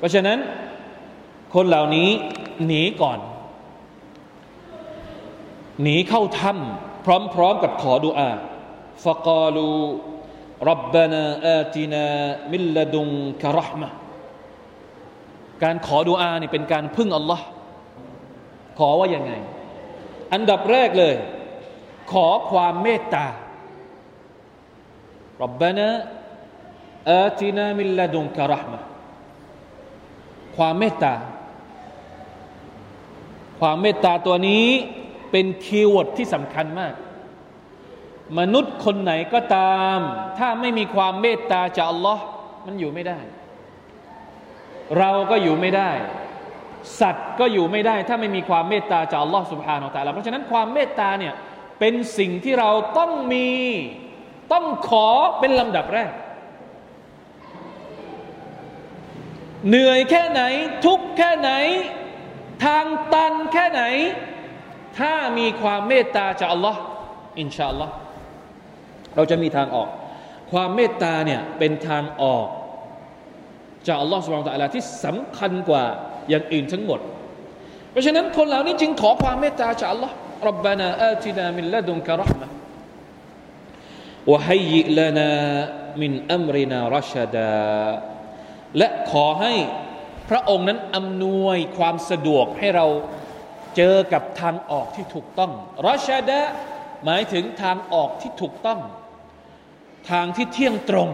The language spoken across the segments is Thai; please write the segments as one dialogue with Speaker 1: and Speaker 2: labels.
Speaker 1: เพราะฉะนั้นคนเหล่านี้หนีก่อน หนีเข้าถ้ำพร้อมๆกับขอดุอาฟะกาลูรับบานาอาตินามิลลดุงกะรห์มะการขอดุอานี่เป็นการพึ่งอัลลอฮ์ขอว่ายังไง อันดับแรกเลย ขอความเมตตาربنا آتنا من لدنك رحمة ความเมตตา ความเมตตาตัวนี้เป็น keyword ที่สำคัญมาก มนุษย์คนไหนก็ตาม ถ้าไม่มีความเมตตาจากอัลลอฮ์มันอยู่ไม่ได้ เราก็อยู่ไม่ได้ สัตว์ก็อยู่ไม่ได้ ถ้าไม่มีความเมตตาจากอัลลอฮ์สุบฮานาอัลลอฮ์เพราะฉะนั้นความเมตตาเนี่ยเป็นสิ่งที่เราต้องมี ต้องขอเป็นลำดับแรก เหนื่อยแค่ไหน ทุกข์แค่ไหน ทางตันแค่ไหน ถ้ามีความเมตตาจากอัลลอฮ์อินชาอัลลอฮ์เราจะมีทางออก ความเมตตาเนี่ยเป็นทางออก จากอัลลอฮ์สุบฮานตะลาที่สำคัญกว่าอย่างอื่นทั้งหมด เพราะฉะนั้นคนเหล่านี้จึงขอความเมตตาจากอัลลอฮ์รับบานาอาตินามิลละดุนกะรห์มะวะฮัยยิลนามินอัมรินารัชดา และขอให้พระองค์นั้นอำนวยความสะดวกให้เราเจอกับทางออกที่ถูกต้องรัชดะหมายถึงทางออกที่ถูกต้อง ทางที่เที่ยงตรง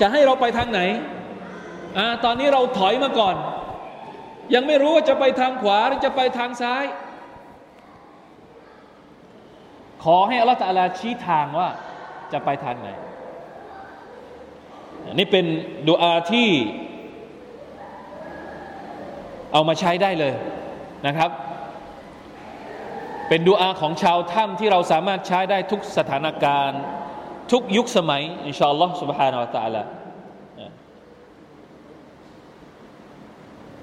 Speaker 1: จะให้เราไปทางไหนอตอนนี้เราถอยมาก่อน ยังไม่รู้ว่าจะไปทางขวาหรือจะไปทางซ้าย ขอให้อัลลอฮฺตะลาชี้ทางว่าจะไปทางไหน นี่เป็นดุอาที่ เอามาใช้ได้เลยนะครับ เป็นดุอาของชาวถ้ำที่เราสามารถใช้ได้ทุกสถานการณ์ ทุกยุคสมัยอินชาอัลลอฮฺ سبحانه และ تعالى